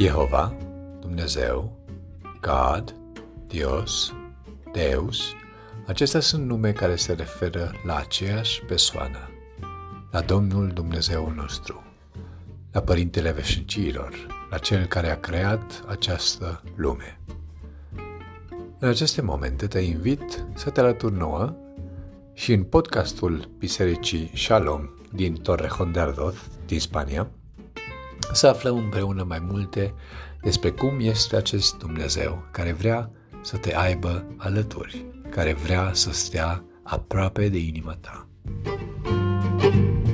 Jehova, Dumnezeu, God, Dios, Deus, acestea sunt nume care se referă la aceeași persoană, la Domnul Dumnezeu nostru, la Părintele Veșnicilor, la Cel care a creat această lume. În aceste momente te invit să te alături nouă și în podcastul Bisericii Shalom din Torrejon de Ardoz, din Spania, să aflăm împreună mai multe despre cum este acest Dumnezeu care vrea să te aibă alături, care vrea să stea aproape de inima ta. thank you